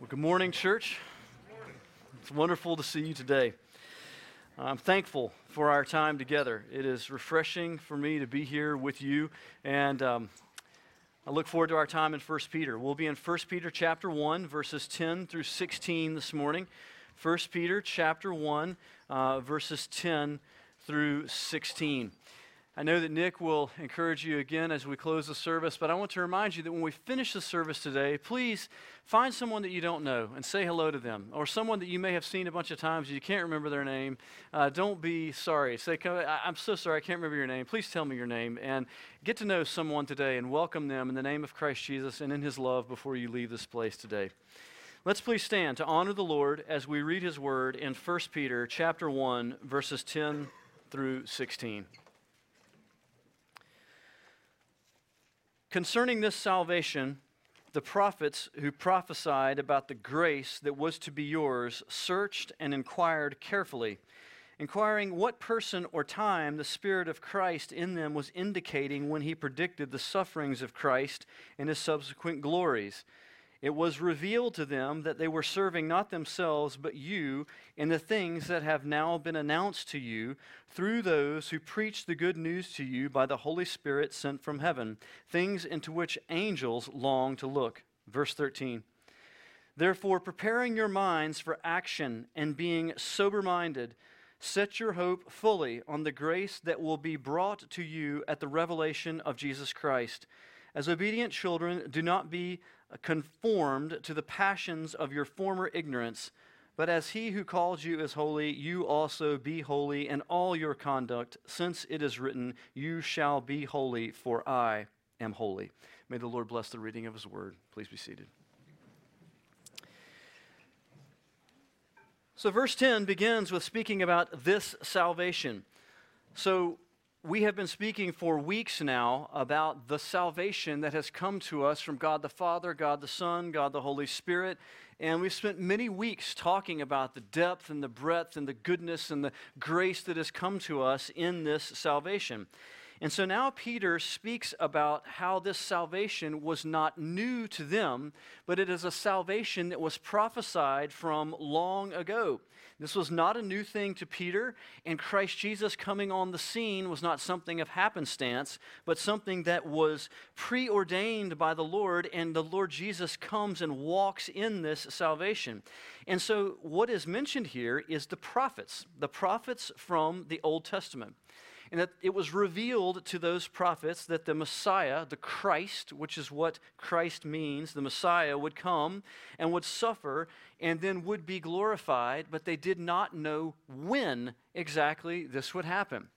Well, good morning, church. It's wonderful to see you today. I'm thankful for our time together. It is refreshing for me to be here with you, and um, I look forward to our time in 1 Peter. We'll be in 1 Peter chapter 1, verses 10 through 16 this morning. 1 Peter chapter 1, uh, verses 10 through 16. I know that Nick will encourage you again as we close the service, but I want to remind you that when we finish the service today, please find someone that you don't know and say hello to them, or someone that you may have seen a bunch of times and you can't remember their name. Uh, don't be sorry. Say, I'm so sorry, I can't remember your name. Please tell me your name and get to know someone today and welcome them in the name of Christ Jesus and in his love before you leave this place today. Let's please stand to honor the Lord as we read his word in 1 Peter chapter 1 verses 10 through 16. Concerning this salvation, the prophets who prophesied about the grace that was to be yours searched and inquired carefully, inquiring what person or time the Spirit of Christ in them was indicating when he predicted the sufferings of Christ and his subsequent glories it was revealed to them that they were serving not themselves, but you in the things that have now been announced to you through those who preach the good news to you by the Holy Spirit sent from heaven, things into which angels long to look. Verse 13. Therefore, preparing your minds for action and being sober minded, set your hope fully on the grace that will be brought to you at the revelation of Jesus Christ. As obedient children, do not be conformed to the passions of your former ignorance, but as he who calls you is holy, you also be holy in all your conduct, since it is written, You shall be holy, for I am holy. May the Lord bless the reading of his word. Please be seated. So, verse 10 begins with speaking about this salvation. So, we have been speaking for weeks now about the salvation that has come to us from God the Father, God the Son, God the Holy Spirit. And we've spent many weeks talking about the depth and the breadth and the goodness and the grace that has come to us in this salvation. And so now Peter speaks about how this salvation was not new to them, but it is a salvation that was prophesied from long ago. This was not a new thing to Peter, and Christ Jesus coming on the scene was not something of happenstance, but something that was preordained by the Lord, and the Lord Jesus comes and walks in this salvation. And so, what is mentioned here is the prophets, the prophets from the Old Testament and that it was revealed to those prophets that the Messiah, the Christ, which is what Christ means, the Messiah would come and would suffer and then would be glorified, but they did not know when exactly this would happen.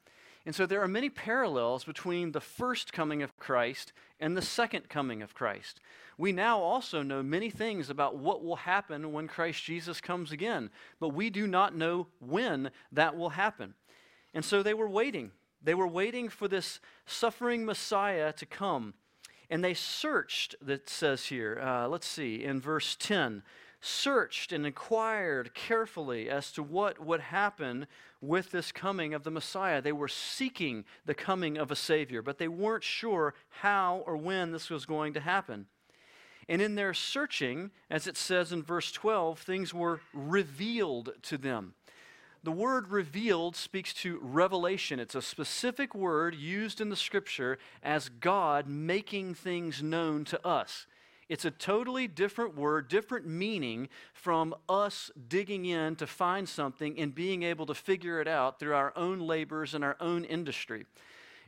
And so there are many parallels between the first coming of Christ and the second coming of Christ. We now also know many things about what will happen when Christ Jesus comes again, but we do not know when that will happen. And so they were waiting. They were waiting for this suffering Messiah to come. And they searched, that says here, uh, let's see, in verse 10, searched and inquired carefully as to what would happen with this coming of the Messiah. They were seeking the coming of a Savior, but they weren't sure how or when this was going to happen. And in their searching, as it says in verse 12, things were revealed to them. The word revealed speaks to revelation. It's a specific word used in the scripture as God making things known to us. It's a totally different word, different meaning from us digging in to find something and being able to figure it out through our own labors and our own industry.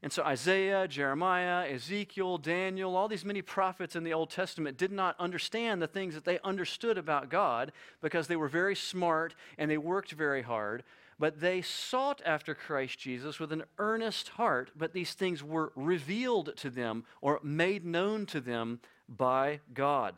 And so Isaiah, Jeremiah, Ezekiel, Daniel, all these many prophets in the Old Testament did not understand the things that they understood about God because they were very smart and they worked very hard. But they sought after Christ Jesus with an earnest heart, but these things were revealed to them or made known to them by God.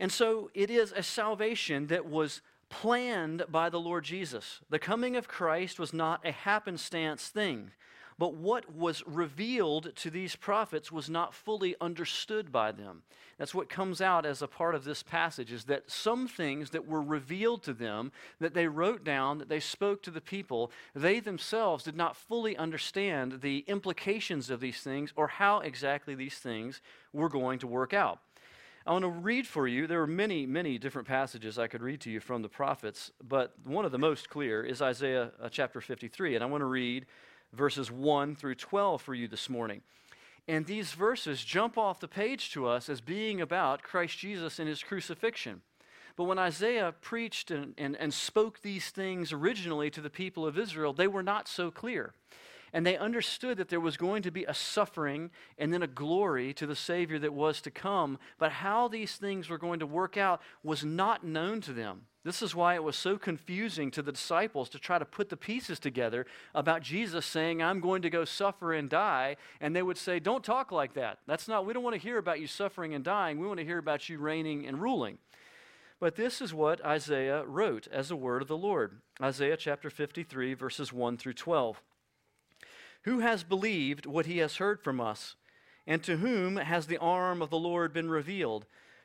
And so it is a salvation that was planned by the Lord Jesus. The coming of Christ was not a happenstance thing. But what was revealed to these prophets was not fully understood by them. That's what comes out as a part of this passage is that some things that were revealed to them, that they wrote down, that they spoke to the people, they themselves did not fully understand the implications of these things or how exactly these things were going to work out. I want to read for you. There are many, many different passages I could read to you from the prophets, but one of the most clear is Isaiah uh, chapter 53. And I want to read verses 1 through 12 for you this morning. And these verses jump off the page to us as being about Christ Jesus and his crucifixion. But when Isaiah preached and, and, and spoke these things originally to the people of Israel, they were not so clear. And they understood that there was going to be a suffering and then a glory to the Savior that was to come. But how these things were going to work out was not known to them. This is why it was so confusing to the disciples to try to put the pieces together about Jesus saying, I'm going to go suffer and die. And they would say, Don't talk like that. That's not, we don't want to hear about you suffering and dying. We want to hear about you reigning and ruling. But this is what Isaiah wrote as a word of the Lord Isaiah chapter 53, verses 1 through 12. Who has believed what he has heard from us? And to whom has the arm of the Lord been revealed?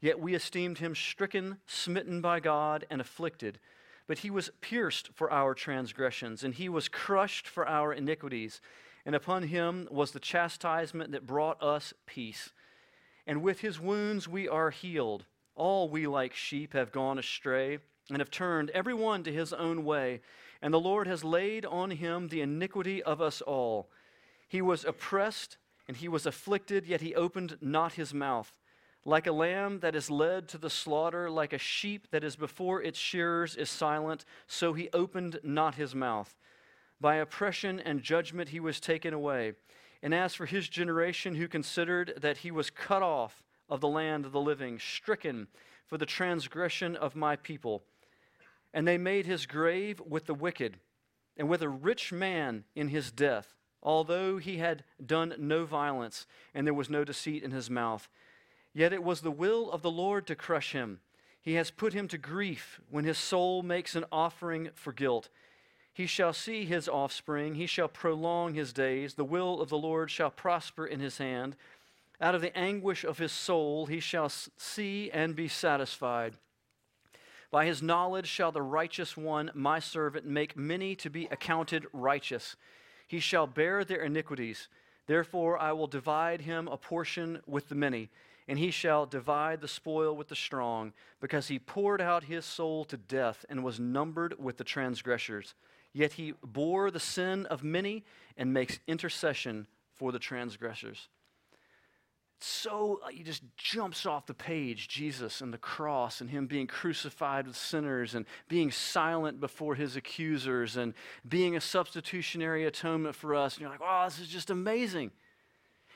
Yet we esteemed him stricken, smitten by God, and afflicted. But he was pierced for our transgressions, and he was crushed for our iniquities. And upon him was the chastisement that brought us peace. And with his wounds we are healed. All we like sheep have gone astray, and have turned every one to his own way. And the Lord has laid on him the iniquity of us all. He was oppressed and he was afflicted, yet he opened not his mouth. Like a lamb that is led to the slaughter, like a sheep that is before its shearers is silent, so he opened not his mouth. By oppression and judgment he was taken away. And as for his generation, who considered that he was cut off of the land of the living, stricken for the transgression of my people. And they made his grave with the wicked, and with a rich man in his death although he had done no violence, and there was no deceit in his mouth. Yet it was the will of the Lord to crush him. He has put him to grief when his soul makes an offering for guilt. He shall see his offspring, he shall prolong his days. The will of the Lord shall prosper in his hand. Out of the anguish of his soul he shall see and be satisfied. By his knowledge shall the righteous one, my servant, make many to be accounted righteous. He shall bear their iniquities. Therefore, I will divide him a portion with the many, and he shall divide the spoil with the strong, because he poured out his soul to death and was numbered with the transgressors. Yet he bore the sin of many and makes intercession for the transgressors. So uh, he just jumps off the page jesus and the cross and him being crucified with sinners and being silent before his accusers and being a substitutionary atonement for us. And you're like oh this is just amazing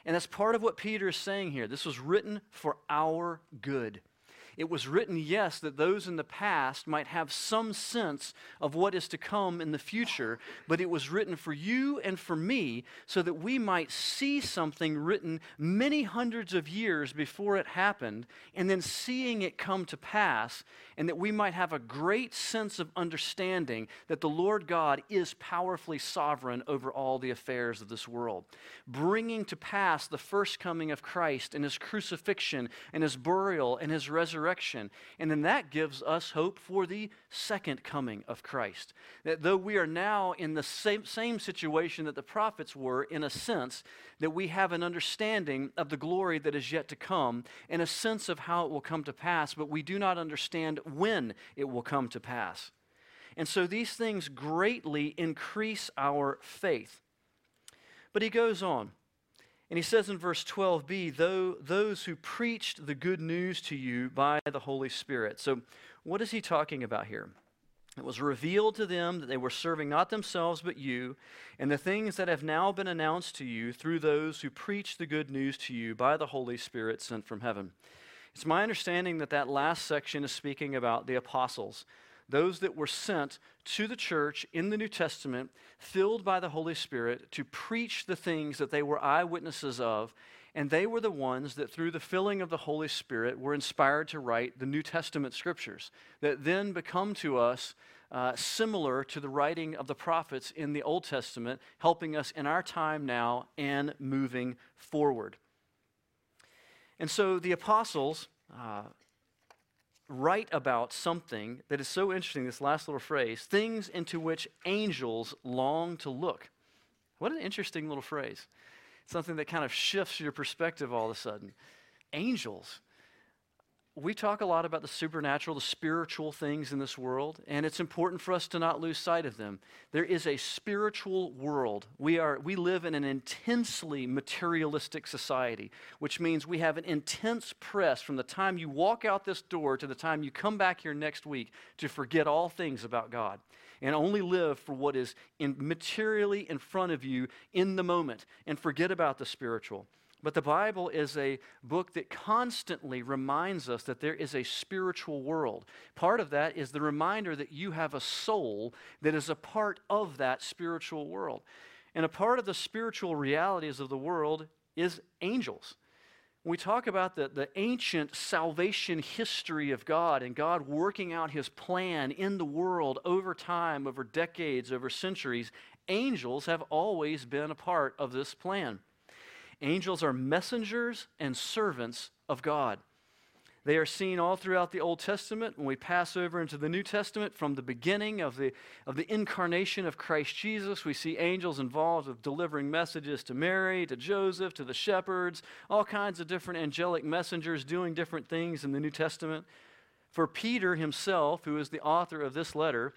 and that's part of what peter is saying here. This was written for our good it was written, yes, that those in the past might have some sense of what is to come in the future, but it was written for you and for me so that we might see something written many hundreds of years before it happened, and then seeing it come to pass, and that we might have a great sense of understanding that the Lord God is powerfully sovereign over all the affairs of this world, bringing to pass the first coming of Christ and his crucifixion and his burial and his resurrection resurrection. And then that gives us hope for the second coming of Christ. That though we are now in the same, same situation that the prophets were, in a sense, that we have an understanding of the glory that is yet to come, and a sense of how it will come to pass, but we do not understand when it will come to pass. And so these things greatly increase our faith. But he goes on. And he says in verse 12b, though those who preached the good news to you by the Holy Spirit. So, what is he talking about here? It was revealed to them that they were serving not themselves but you, and the things that have now been announced to you through those who preach the good news to you by the Holy Spirit sent from heaven. It's my understanding that that last section is speaking about the apostles those that were sent to the church in the New Testament, filled by the Holy Spirit, to preach the things that they were eyewitnesses of, And they were the ones that, through the filling of the Holy Spirit, were inspired to write the New Testament scriptures that then become to us uh, similar to the writing of the prophets in the Old Testament, helping us in our time now and moving forward. And so the apostles uh, write about something that is so interesting, this last little phrase things into which angels long to look. What an interesting little phrase. Something that kind of shifts your perspective all of a sudden. Angels we talk a lot about the supernatural, the spiritual things in this world, and it's important for us to not lose sight of them. There is a spiritual world. We, are, we live in an intensely materialistic society, which means we have an intense press from the time you walk out this door to the time you come back here next week to forget all things about God and only live for what is in materially in front of you in the moment and forget about the spiritual. But the Bible is a book that constantly reminds us that there is a spiritual world. Part of that is the reminder that you have a soul that is a part of that spiritual world. And a part of the spiritual realities of the world is angels. When we talk about the, the ancient salvation history of God and God working out his plan in the world over time, over decades, over centuries, angels have always been a part of this plan. Angels are messengers and servants of God. They are seen all throughout the Old Testament. When we pass over into the New Testament, from the beginning of the, of the incarnation of Christ Jesus, we see angels involved with delivering messages to Mary, to Joseph, to the shepherds, all kinds of different angelic messengers doing different things in the New Testament. For Peter himself, who is the author of this letter,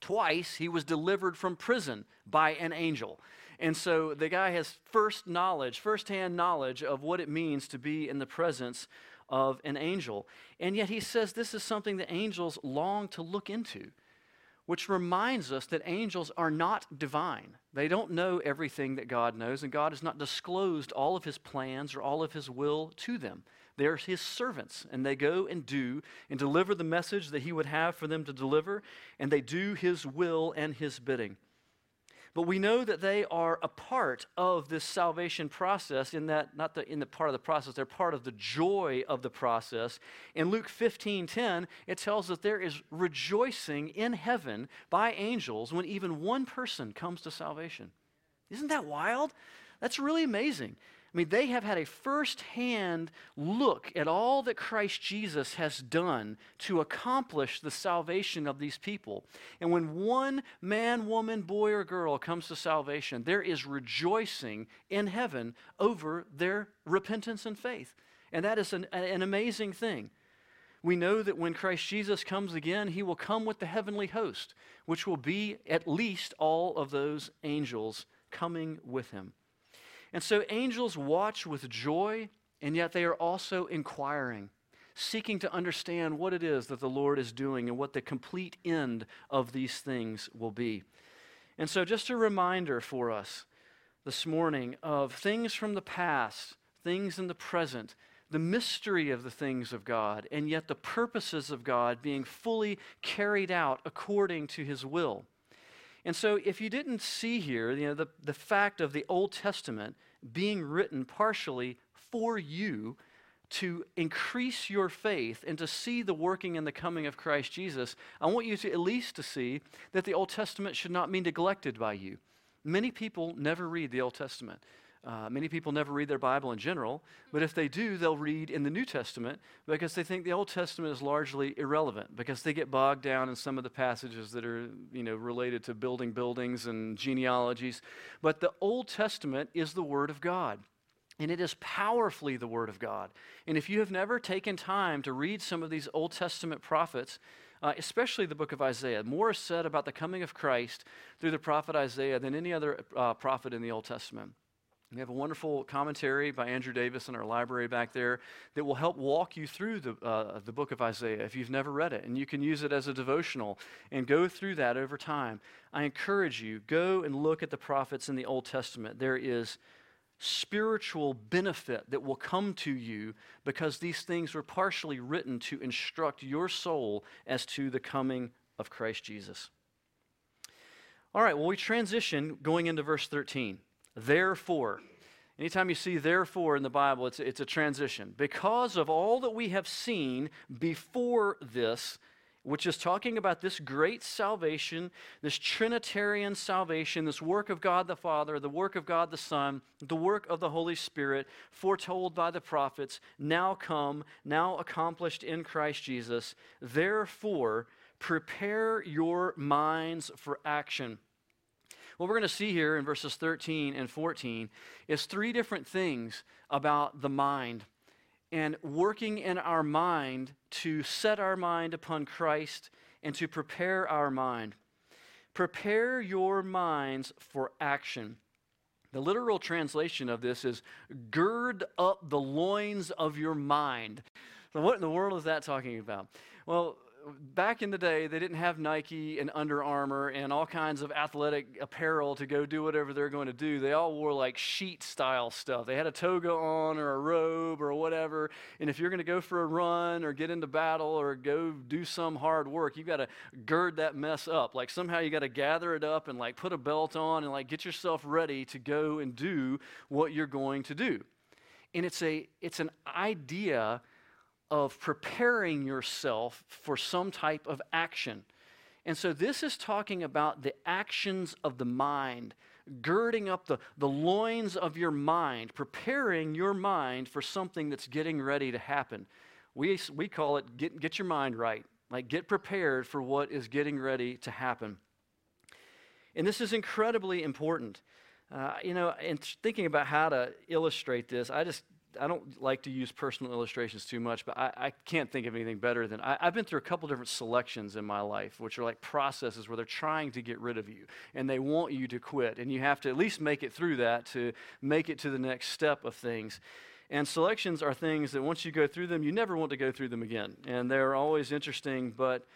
twice he was delivered from prison by an angel. And so the guy has first knowledge, firsthand knowledge of what it means to be in the presence of an angel. And yet he says this is something that angels long to look into, which reminds us that angels are not divine. They don't know everything that God knows, and God has not disclosed all of his plans or all of his will to them. They're his servants, and they go and do and deliver the message that he would have for them to deliver, and they do his will and his bidding. But we know that they are a part of this salvation process in that, not the, in the part of the process, they're part of the joy of the process. In Luke 15 10, it tells us there is rejoicing in heaven by angels when even one person comes to salvation. Isn't that wild? That's really amazing. I mean, they have had a firsthand look at all that Christ Jesus has done to accomplish the salvation of these people. And when one man, woman, boy, or girl comes to salvation, there is rejoicing in heaven over their repentance and faith. And that is an, an amazing thing. We know that when Christ Jesus comes again, he will come with the heavenly host, which will be at least all of those angels coming with him. And so angels watch with joy, and yet they are also inquiring, seeking to understand what it is that the Lord is doing and what the complete end of these things will be. And so, just a reminder for us this morning of things from the past, things in the present, the mystery of the things of God, and yet the purposes of God being fully carried out according to his will. And so, if you didn't see here, you know, the, the fact of the Old Testament being written partially for you to increase your faith and to see the working and the coming of Christ Jesus, I want you to at least to see that the Old Testament should not be neglected by you. Many people never read the Old Testament. Uh, many people never read their Bible in general, but if they do, they'll read in the New Testament because they think the Old Testament is largely irrelevant because they get bogged down in some of the passages that are, you know, related to building buildings and genealogies. But the Old Testament is the Word of God. And it is powerfully the Word of God. And if you have never taken time to read some of these Old Testament prophets, uh, especially the book of Isaiah, more is said about the coming of Christ through the prophet Isaiah than any other uh, prophet in the Old Testament. We have a wonderful commentary by Andrew Davis in our library back there that will help walk you through the, uh, the book of Isaiah if you've never read it. And you can use it as a devotional and go through that over time. I encourage you, go and look at the prophets in the Old Testament. There is spiritual benefit that will come to you because these things were partially written to instruct your soul as to the coming of Christ Jesus. All right, well, we transition going into verse 13. Therefore, Anytime you see therefore in the Bible, it's, it's a transition. Because of all that we have seen before this, which is talking about this great salvation, this Trinitarian salvation, this work of God the Father, the work of God the Son, the work of the Holy Spirit, foretold by the prophets, now come, now accomplished in Christ Jesus. Therefore, prepare your minds for action. What we're going to see here in verses 13 and 14 is three different things about the mind and working in our mind to set our mind upon Christ and to prepare our mind. Prepare your minds for action. The literal translation of this is gird up the loins of your mind. So, what in the world is that talking about? Well, back in the day, they didn't have Nike and Under Armour and all kinds of athletic apparel to go do whatever they're going to do. They all wore like sheet style stuff. They had a toga on or a robe or whatever. And if you're going to go for a run or get into battle or go do some hard work, you've got to gird that mess up. Like somehow you got to gather it up and like put a belt on and like get yourself ready to go and do what you're going to do. And it's a it's an idea of preparing yourself for some type of action. And so this is talking about the actions of the mind, girding up the, the loins of your mind, preparing your mind for something that's getting ready to happen. We, we call it get, get your mind right, like get prepared for what is getting ready to happen. And this is incredibly important. Uh, you know, and thinking about how to illustrate this, I just I don't like to use personal illustrations too much, but I, I can't think of anything better than I, have been through a couple different selections in my life, which are like processes where they're trying to get rid of you and they want you to quit. And you have to at least make it through that to make it to the next step of things. And selections are things that once you go through them, you never want to go through them again. And they're always interesting, but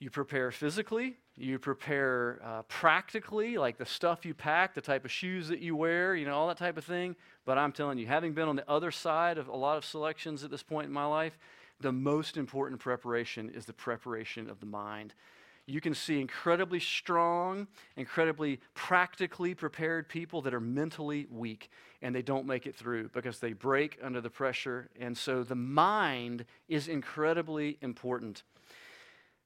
you prepare physically, you prepare uh, practically, like the stuff you pack, the type of shoes that you wear, you know, all that type of thing. But I'm telling you, having been on the other side of a lot of selections at this point in my life, the most important preparation is the preparation of the mind. You can see incredibly strong, incredibly practically prepared people that are mentally weak and they don't make it through because they break under the pressure. And so the mind is incredibly important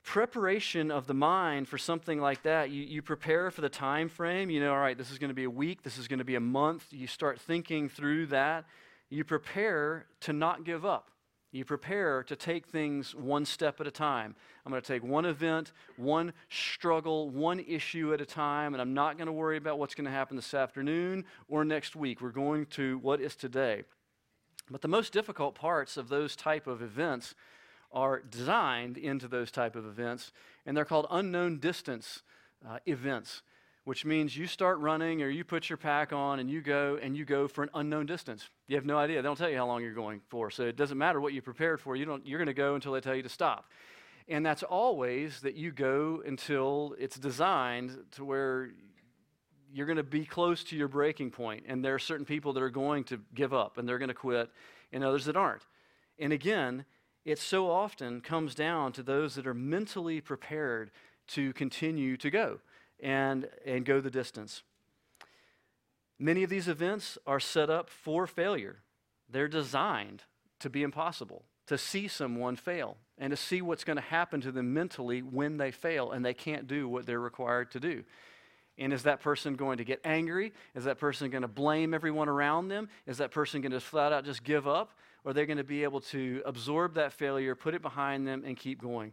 preparation of the mind for something like that. You, you prepare for the time frame you know all right this is going to be a week this is going to be a month. You start thinking through that. You prepare to not give up. You prepare to take things one step at a time. I'm going to take one event one struggle one issue at a time and i'm not going to worry about what's going to happen this afternoon or next week. We're going to what is today. But the most difficult parts of those type of events are designed into those type of events, and they're called unknown distance uh, events, which means you start running or you put your pack on and you go and you go for an unknown distance. You have no idea. They don't tell you how long you're going for, so it doesn't matter what you prepared for. You don't, you're going to go until they tell you to stop. And that's always that you go until it's designed to where you're going to be close to your breaking point, and there are certain people that are going to give up and they're going to quit, and others that aren't. And again, it so often comes down to those that are mentally prepared to continue to go and, and go the distance. Many of these events are set up for failure. They're designed to be impossible, to see someone fail, and to see what's going to happen to them mentally when they fail and they can't do what they're required to do. And is that person going to get angry? Is that person going to blame everyone around them? Is that person going to flat out just give up? Or they're going to be able to absorb that failure, put it behind them, and keep going.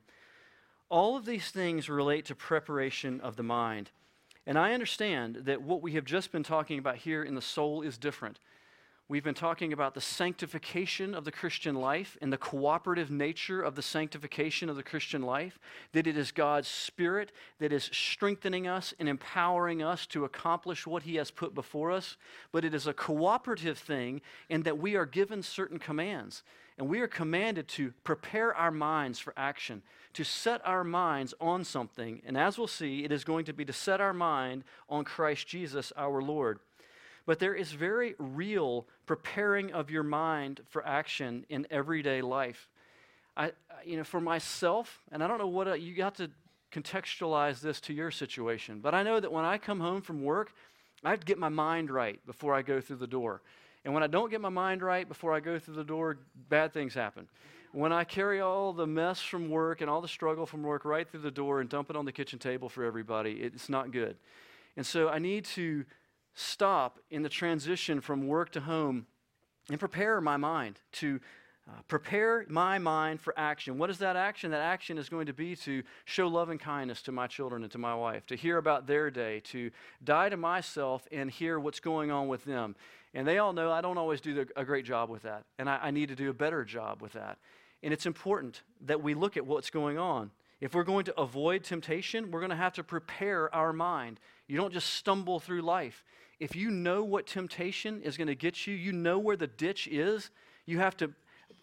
All of these things relate to preparation of the mind. And I understand that what we have just been talking about here in the soul is different. We've been talking about the sanctification of the Christian life and the cooperative nature of the sanctification of the Christian life, that it is God's Spirit that is strengthening us and empowering us to accomplish what He has put before us. But it is a cooperative thing in that we are given certain commands. And we are commanded to prepare our minds for action, to set our minds on something. And as we'll see, it is going to be to set our mind on Christ Jesus our Lord. But there is very real preparing of your mind for action in everyday life. I, you know, for myself, and I don't know what uh, you got to contextualize this to your situation, but I know that when I come home from work, I have to get my mind right before I go through the door. And when I don't get my mind right before I go through the door, bad things happen. When I carry all the mess from work and all the struggle from work right through the door and dump it on the kitchen table for everybody, it's not good. And so I need to stop in the transition from work to home and prepare my mind to uh, prepare my mind for action. What is that action? That action is going to be to show love and kindness to my children and to my wife, to hear about their day, to die to myself and hear what's going on with them. And they all know I don't always do a great job with that, and I, I need to do a better job with that. And it's important that we look at what's going on. If we're going to avoid temptation, we're going to have to prepare our mind. You don't just stumble through life. If you know what temptation is going to get you, you know where the ditch is, you have to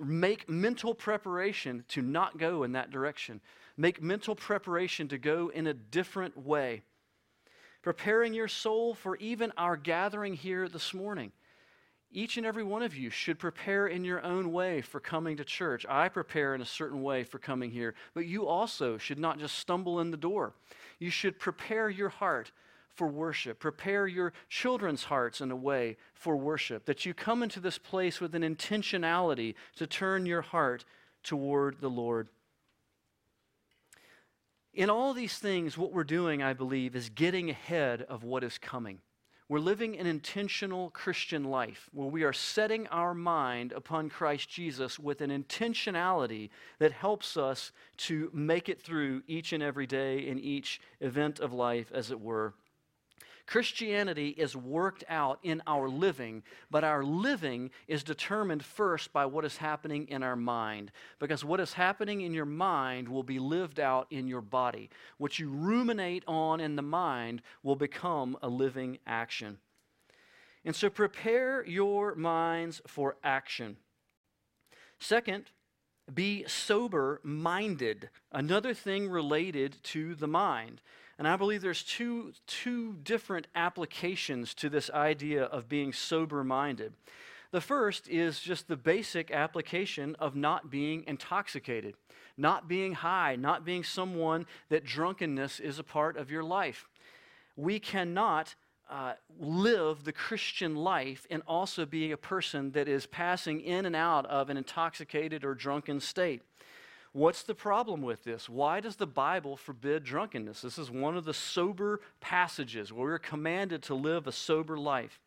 make mental preparation to not go in that direction. Make mental preparation to go in a different way. Preparing your soul for even our gathering here this morning. Each and every one of you should prepare in your own way for coming to church. I prepare in a certain way for coming here, but you also should not just stumble in the door. You should prepare your heart for worship. Prepare your children's hearts in a way for worship, that you come into this place with an intentionality to turn your heart toward the Lord. In all these things, what we're doing, I believe, is getting ahead of what is coming. We're living an intentional Christian life where we are setting our mind upon Christ Jesus with an intentionality that helps us to make it through each and every day in each event of life, as it were. Christianity is worked out in our living, but our living is determined first by what is happening in our mind. Because what is happening in your mind will be lived out in your body. What you ruminate on in the mind will become a living action. And so prepare your minds for action. Second, be sober minded. Another thing related to the mind. And I believe there's two, two different applications to this idea of being sober minded. The first is just the basic application of not being intoxicated, not being high, not being someone that drunkenness is a part of your life. We cannot uh, live the Christian life and also be a person that is passing in and out of an intoxicated or drunken state. What's the problem with this? Why does the Bible forbid drunkenness? This is one of the sober passages where we're commanded to live a sober life.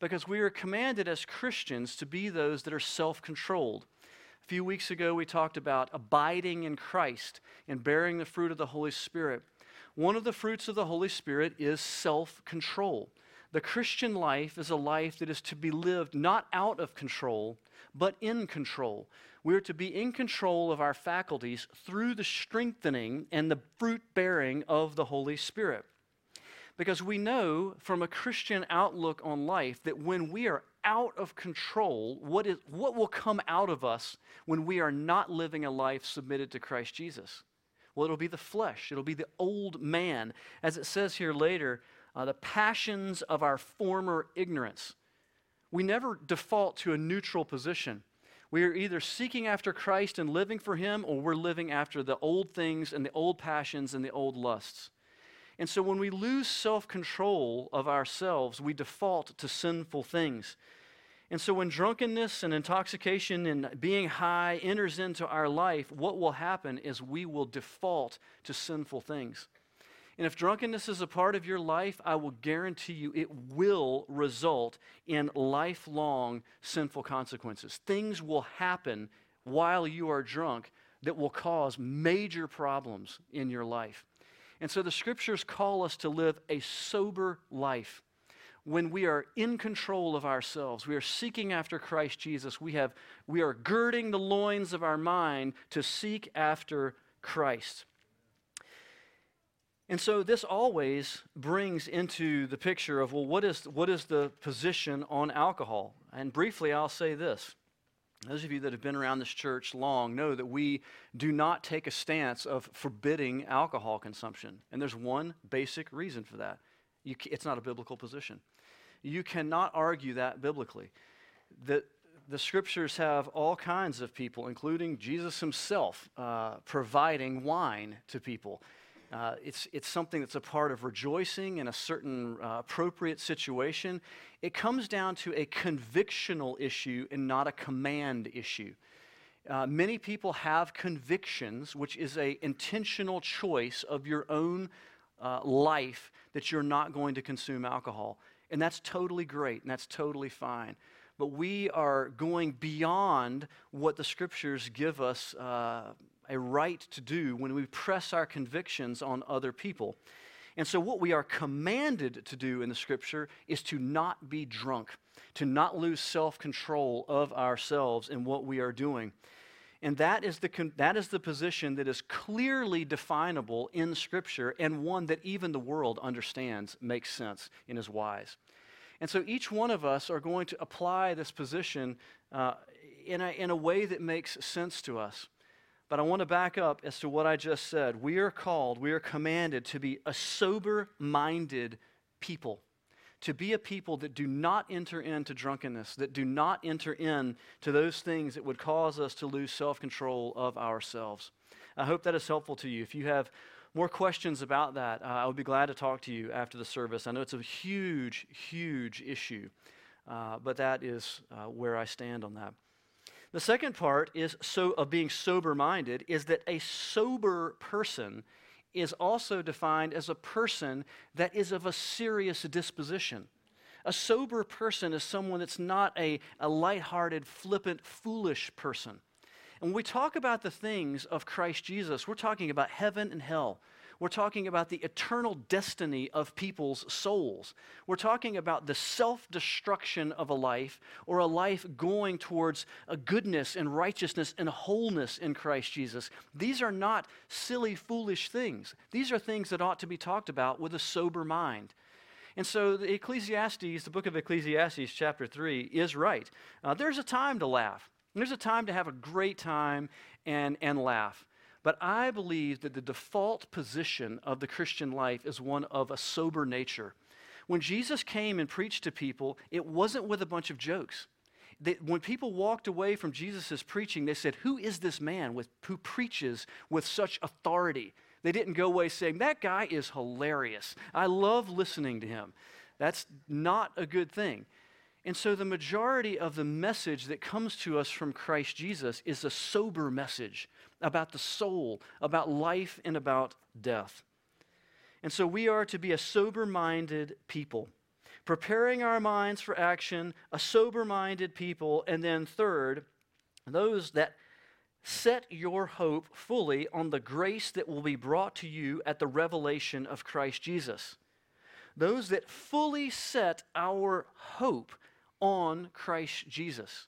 Because we are commanded as Christians to be those that are self controlled. A few weeks ago, we talked about abiding in Christ and bearing the fruit of the Holy Spirit. One of the fruits of the Holy Spirit is self control. The Christian life is a life that is to be lived not out of control, but in control. We're to be in control of our faculties through the strengthening and the fruit bearing of the Holy Spirit. Because we know from a Christian outlook on life that when we are out of control, what, is, what will come out of us when we are not living a life submitted to Christ Jesus? Well, it'll be the flesh, it'll be the old man. As it says here later, uh, the passions of our former ignorance. We never default to a neutral position. We are either seeking after Christ and living for Him, or we're living after the old things and the old passions and the old lusts. And so when we lose self control of ourselves, we default to sinful things. And so when drunkenness and intoxication and being high enters into our life, what will happen is we will default to sinful things. And if drunkenness is a part of your life, I will guarantee you it will result in lifelong sinful consequences. Things will happen while you are drunk that will cause major problems in your life. And so the scriptures call us to live a sober life. When we are in control of ourselves, we are seeking after Christ Jesus, we, have, we are girding the loins of our mind to seek after Christ. And so this always brings into the picture of, well, what is, what is the position on alcohol? And briefly, I'll say this. Those of you that have been around this church long know that we do not take a stance of forbidding alcohol consumption. And there's one basic reason for that you, it's not a biblical position. You cannot argue that biblically. The, the scriptures have all kinds of people, including Jesus himself, uh, providing wine to people Uh, it's, it's something that's a part of rejoicing in a certain uh, appropriate situation. It comes down to a convictional issue and not a command issue. Uh, many people have convictions, which is a intentional choice of your own uh, life that you're not going to consume alcohol. And that's totally great and that's totally fine. But we are going beyond what the scriptures give us uh, a right to do when we press our convictions on other people. And so, what we are commanded to do in the scripture is to not be drunk, to not lose self control of ourselves in what we are doing. And that is, the, that is the position that is clearly definable in Scripture and one that even the world understands, makes sense, and is wise. And so each one of us are going to apply this position uh, in, a, in a way that makes sense to us. But I want to back up as to what I just said. We are called, we are commanded to be a sober minded people, to be a people that do not enter into drunkenness, that do not enter into those things that would cause us to lose self control of ourselves. I hope that is helpful to you. If you have more questions about that, uh, I would be glad to talk to you after the service. I know it's a huge, huge issue, uh, but that is uh, where I stand on that. The second part is so of being sober minded is that a sober person is also defined as a person that is of a serious disposition. A sober person is someone that's not a, a lighthearted, flippant, foolish person. And when we talk about the things of Christ Jesus, we're talking about heaven and hell. We're talking about the eternal destiny of people's souls. We're talking about the self destruction of a life or a life going towards a goodness and righteousness and wholeness in Christ Jesus. These are not silly, foolish things. These are things that ought to be talked about with a sober mind. And so the Ecclesiastes, the book of Ecclesiastes, chapter 3, is right. Uh, there's a time to laugh. There's a time to have a great time and, and laugh. But I believe that the default position of the Christian life is one of a sober nature. When Jesus came and preached to people, it wasn't with a bunch of jokes. They, when people walked away from Jesus' preaching, they said, Who is this man with, who preaches with such authority? They didn't go away saying, That guy is hilarious. I love listening to him. That's not a good thing. And so, the majority of the message that comes to us from Christ Jesus is a sober message about the soul, about life, and about death. And so, we are to be a sober minded people, preparing our minds for action, a sober minded people, and then, third, those that set your hope fully on the grace that will be brought to you at the revelation of Christ Jesus. Those that fully set our hope on Christ Jesus.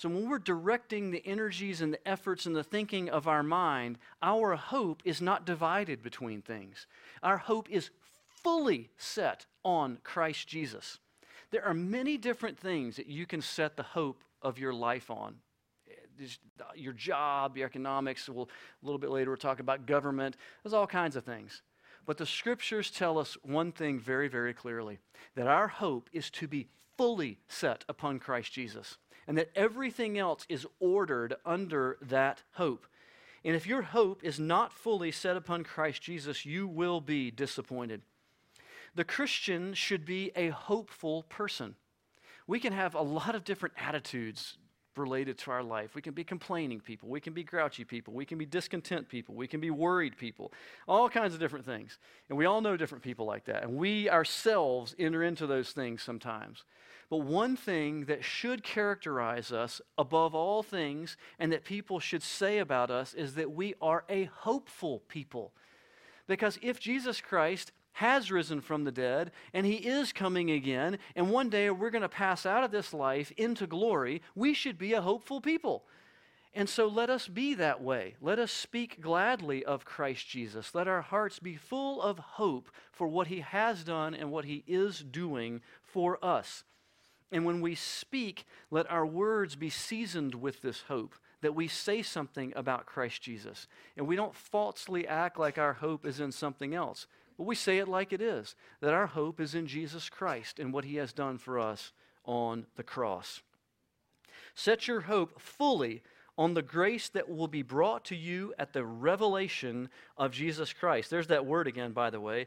So when we're directing the energies and the efforts and the thinking of our mind, our hope is not divided between things. Our hope is fully set on Christ Jesus. There are many different things that you can set the hope of your life on. Your job, your economics, we'll, a little bit later we'll talk about government. There's all kinds of things. But the scriptures tell us one thing very, very clearly that our hope is to be fully set upon Christ Jesus, and that everything else is ordered under that hope. And if your hope is not fully set upon Christ Jesus, you will be disappointed. The Christian should be a hopeful person. We can have a lot of different attitudes related to our life. We can be complaining people. We can be grouchy people. We can be discontent people. We can be worried people. All kinds of different things. And we all know different people like that. And we ourselves enter into those things sometimes. But one thing that should characterize us above all things and that people should say about us is that we are a hopeful people. Because if Jesus Christ has risen from the dead and he is coming again, and one day we're going to pass out of this life into glory, we should be a hopeful people. And so let us be that way. Let us speak gladly of Christ Jesus. Let our hearts be full of hope for what he has done and what he is doing for us. And when we speak, let our words be seasoned with this hope that we say something about Christ Jesus. And we don't falsely act like our hope is in something else, but we say it like it is that our hope is in Jesus Christ and what he has done for us on the cross. Set your hope fully on the grace that will be brought to you at the revelation of Jesus Christ. There's that word again, by the way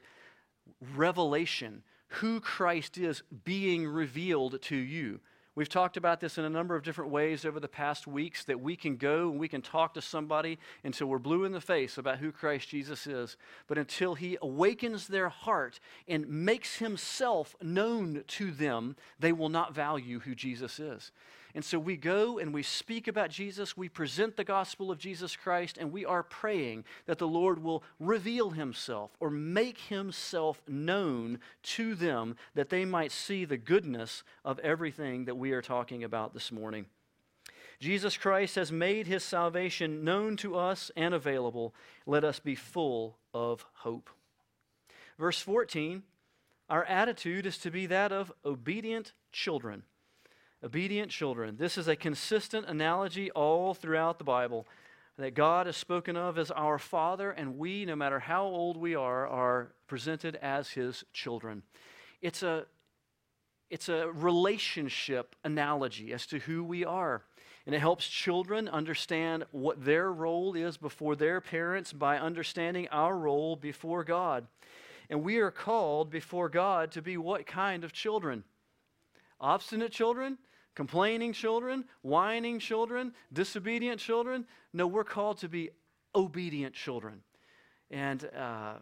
revelation, who Christ is being revealed to you. We've talked about this in a number of different ways over the past weeks that we can go and we can talk to somebody until we're blue in the face about who Christ Jesus is. But until he awakens their heart and makes himself known to them, they will not value who Jesus is. And so we go and we speak about Jesus, we present the gospel of Jesus Christ, and we are praying that the Lord will reveal himself or make himself known to them that they might see the goodness of everything that we are talking about this morning. Jesus Christ has made his salvation known to us and available. Let us be full of hope. Verse 14 Our attitude is to be that of obedient children obedient children. This is a consistent analogy all throughout the Bible that God is spoken of as our Father, and we, no matter how old we are, are presented as His children. It's a, it's a relationship analogy as to who we are. And it helps children understand what their role is before their parents by understanding our role before God. And we are called before God to be what kind of children? Obstinate children? Complaining children, whining children, disobedient children. No, we're called to be obedient children. And, uh,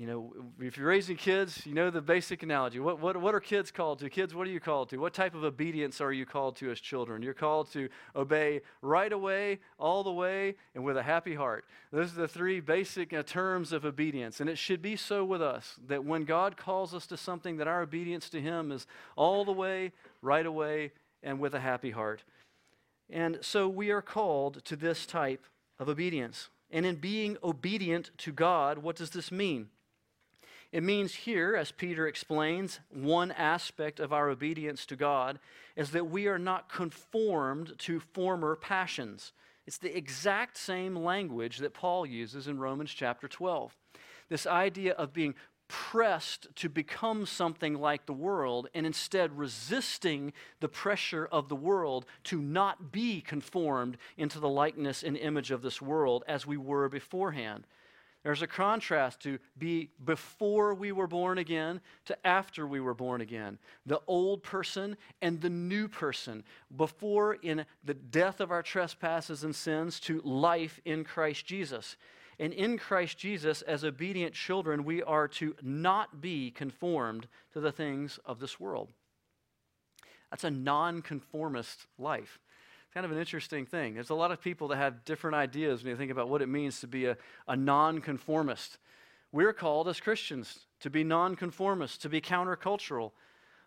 you know, if you're raising kids, you know the basic analogy. What, what, what are kids called to? Kids, what are you called to? What type of obedience are you called to as children? You're called to obey right away, all the way, and with a happy heart. Those are the three basic uh, terms of obedience. And it should be so with us that when God calls us to something, that our obedience to Him is all the way, right away, and with a happy heart. And so we are called to this type of obedience. And in being obedient to God, what does this mean? It means here, as Peter explains, one aspect of our obedience to God is that we are not conformed to former passions. It's the exact same language that Paul uses in Romans chapter 12. This idea of being pressed to become something like the world and instead resisting the pressure of the world to not be conformed into the likeness and image of this world as we were beforehand. There's a contrast to be before we were born again to after we were born again. The old person and the new person. Before in the death of our trespasses and sins to life in Christ Jesus. And in Christ Jesus, as obedient children, we are to not be conformed to the things of this world. That's a nonconformist life kind of an interesting thing. There's a lot of people that have different ideas when you think about what it means to be a, a nonconformist. We're called as Christians to be nonconformists, to be countercultural.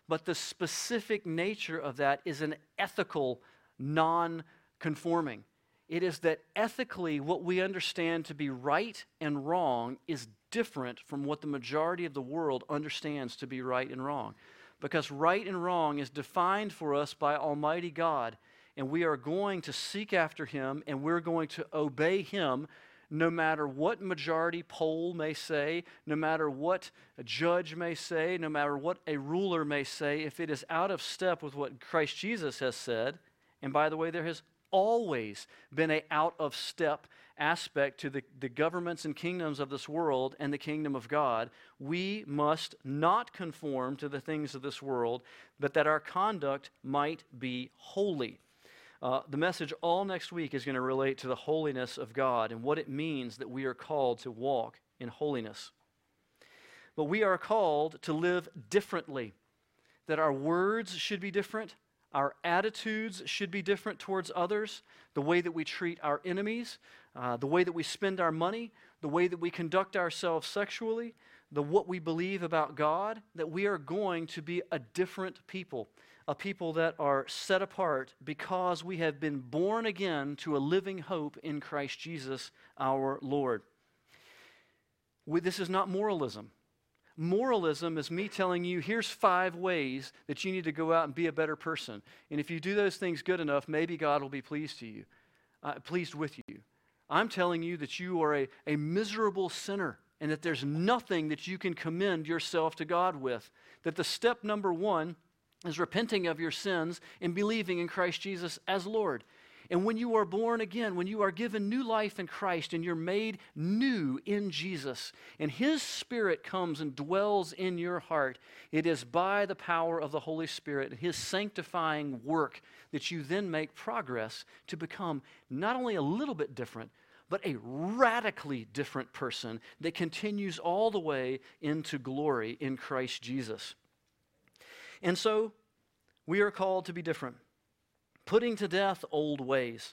But the specific nature of that is an ethical non-conforming. It is that ethically, what we understand to be right and wrong is different from what the majority of the world understands to be right and wrong. Because right and wrong is defined for us by Almighty God and we are going to seek after him and we're going to obey him no matter what majority poll may say, no matter what a judge may say, no matter what a ruler may say, if it is out of step with what Christ Jesus has said, and by the way, there has always been a out of step aspect to the, the governments and kingdoms of this world and the kingdom of God, we must not conform to the things of this world, but that our conduct might be holy. Uh, the message all next week is going to relate to the holiness of God and what it means that we are called to walk in holiness. But we are called to live differently, that our words should be different, our attitudes should be different towards others, the way that we treat our enemies, uh, the way that we spend our money, the way that we conduct ourselves sexually, the what we believe about God, that we are going to be a different people a people that are set apart because we have been born again to a living hope in Christ Jesus our Lord. This is not moralism. Moralism is me telling you, here's five ways that you need to go out and be a better person. And if you do those things good enough, maybe God will be pleased to you, uh, pleased with you. I'm telling you that you are a, a miserable sinner and that there's nothing that you can commend yourself to God with. That the step number one is repenting of your sins and believing in Christ Jesus as Lord. And when you are born again, when you are given new life in Christ and you're made new in Jesus, and His Spirit comes and dwells in your heart, it is by the power of the Holy Spirit and His sanctifying work that you then make progress to become not only a little bit different, but a radically different person that continues all the way into glory in Christ Jesus. And so, we are called to be different putting to death old ways.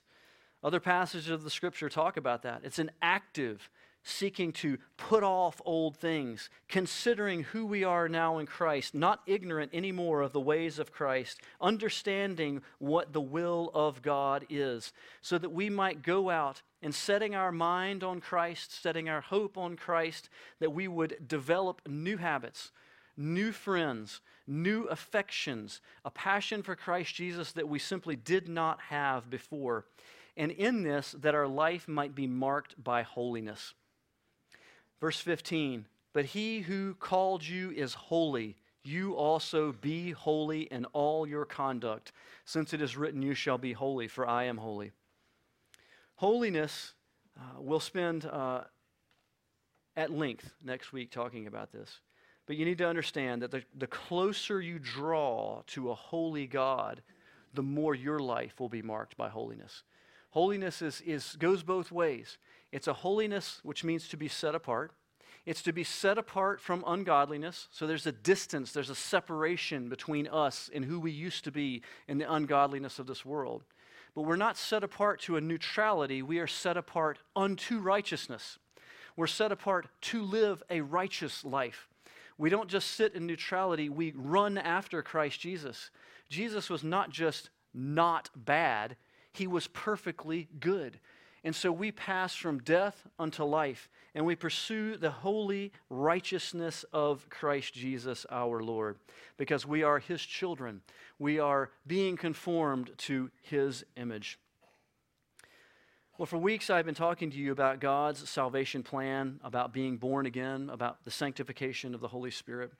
Other passages of the scripture talk about that. It's an active seeking to put off old things, considering who we are now in Christ, not ignorant anymore of the ways of Christ, understanding what the will of God is, so that we might go out and setting our mind on Christ, setting our hope on Christ, that we would develop new habits, new friends, new affections, a passion for Christ Jesus that we simply did not have before. And in this, that our life might be marked by holiness. Verse 15 But he who called you is holy. You also be holy in all your conduct, since it is written, You shall be holy, for I am holy. Holiness, uh, we'll spend uh, at length next week talking about this. But you need to understand that the, the closer you draw to a holy God, the more your life will be marked by holiness. Holiness is, is, goes both ways. It's a holiness which means to be set apart. It's to be set apart from ungodliness. So there's a distance, there's a separation between us and who we used to be in the ungodliness of this world. But we're not set apart to a neutrality, we are set apart unto righteousness. We're set apart to live a righteous life. We don't just sit in neutrality, we run after Christ Jesus. Jesus was not just not bad, he was perfectly good. And so we pass from death unto life, and we pursue the holy righteousness of Christ Jesus our Lord, because we are his children. We are being conformed to his image. Well, for weeks I've been talking to you about God's salvation plan, about being born again, about the sanctification of the Holy Spirit.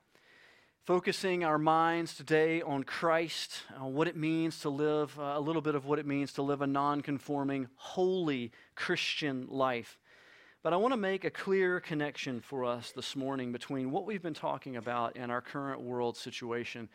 Focusing our minds today on Christ, on what it means to live, uh, a little bit of what it means to live a non conforming, holy Christian life. But I want to make a clear connection for us this morning between what we've been talking about and our current world situation.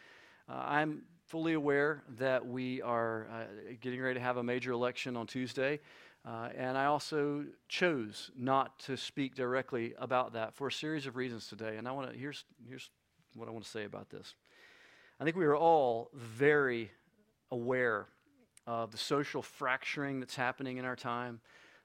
Uh, I'm fully aware that we are uh, getting ready to have a major election on Tuesday. Uh, and I also chose not to speak directly about that for a series of reasons today. And I want to here's here's what I want to say about this. I think we are all very aware of the social fracturing that's happening in our time,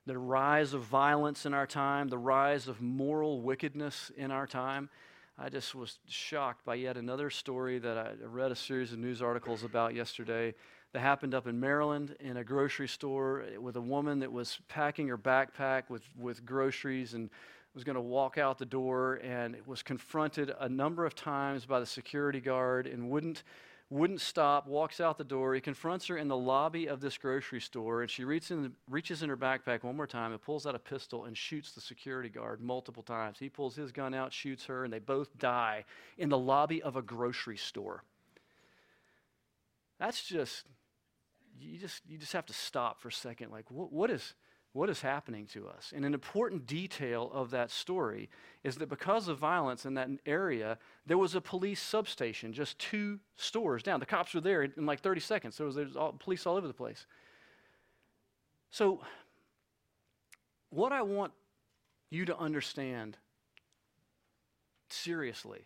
the rise of violence in our time, the rise of moral wickedness in our time. I just was shocked by yet another story that I read a series of news articles about yesterday that happened up in Maryland in a grocery store with a woman that was packing her backpack with, with groceries and was going to walk out the door and was confronted a number of times by the security guard and wouldn't wouldn't stop, walks out the door. He confronts her in the lobby of this grocery store, and she reaches in, reaches in her backpack one more time and pulls out a pistol and shoots the security guard multiple times. He pulls his gun out, shoots her, and they both die in the lobby of a grocery store. That's just you just, you just have to stop for a second. Like, what, what, is, what is happening to us? And an important detail of that story is that because of violence in that area, there was a police substation just two stores down. The cops were there in like 30 seconds. There was, there was all, police all over the place. So, what I want you to understand seriously,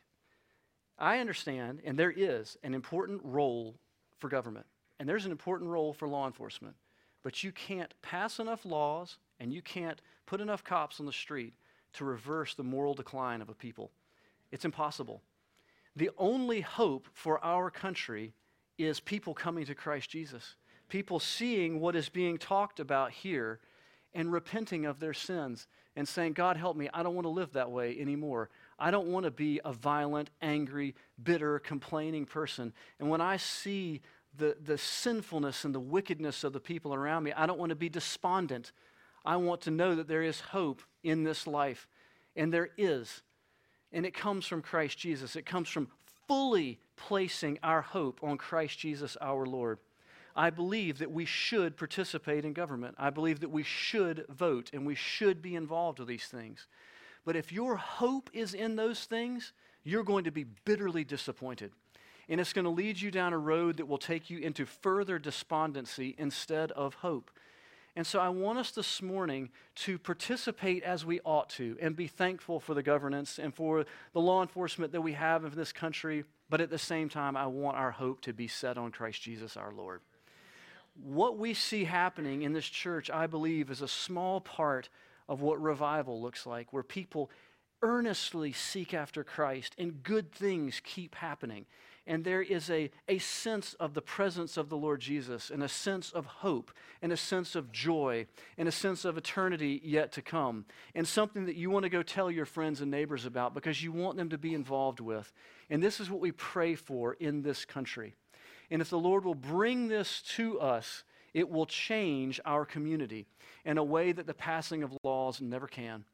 I understand, and there is an important role for government. And there's an important role for law enforcement. But you can't pass enough laws and you can't put enough cops on the street to reverse the moral decline of a people. It's impossible. The only hope for our country is people coming to Christ Jesus, people seeing what is being talked about here and repenting of their sins and saying, God, help me. I don't want to live that way anymore. I don't want to be a violent, angry, bitter, complaining person. And when I see the, the sinfulness and the wickedness of the people around me. I don't want to be despondent. I want to know that there is hope in this life. And there is. And it comes from Christ Jesus. It comes from fully placing our hope on Christ Jesus our Lord. I believe that we should participate in government. I believe that we should vote and we should be involved with these things. But if your hope is in those things, you're going to be bitterly disappointed. And it's going to lead you down a road that will take you into further despondency instead of hope. And so I want us this morning to participate as we ought to and be thankful for the governance and for the law enforcement that we have in this country. But at the same time, I want our hope to be set on Christ Jesus our Lord. What we see happening in this church, I believe, is a small part of what revival looks like, where people earnestly seek after Christ and good things keep happening and there is a, a sense of the presence of the Lord Jesus, and a sense of hope, and a sense of joy, and a sense of eternity yet to come, and something that you want to go tell your friends and neighbors about because you want them to be involved with. And this is what we pray for in this country. And if the Lord will bring this to us, it will change our community in a way that the passing of laws never can.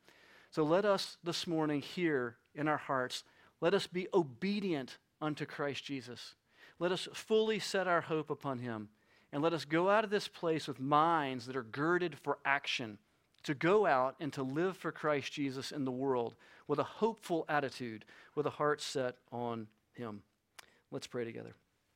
So let us this morning hear in our hearts, let us be obedient unto Christ Jesus. Let us fully set our hope upon him. And let us go out of this place with minds that are girded for action, to go out and to live for Christ Jesus in the world with a hopeful attitude, with a heart set on him. Let's pray together.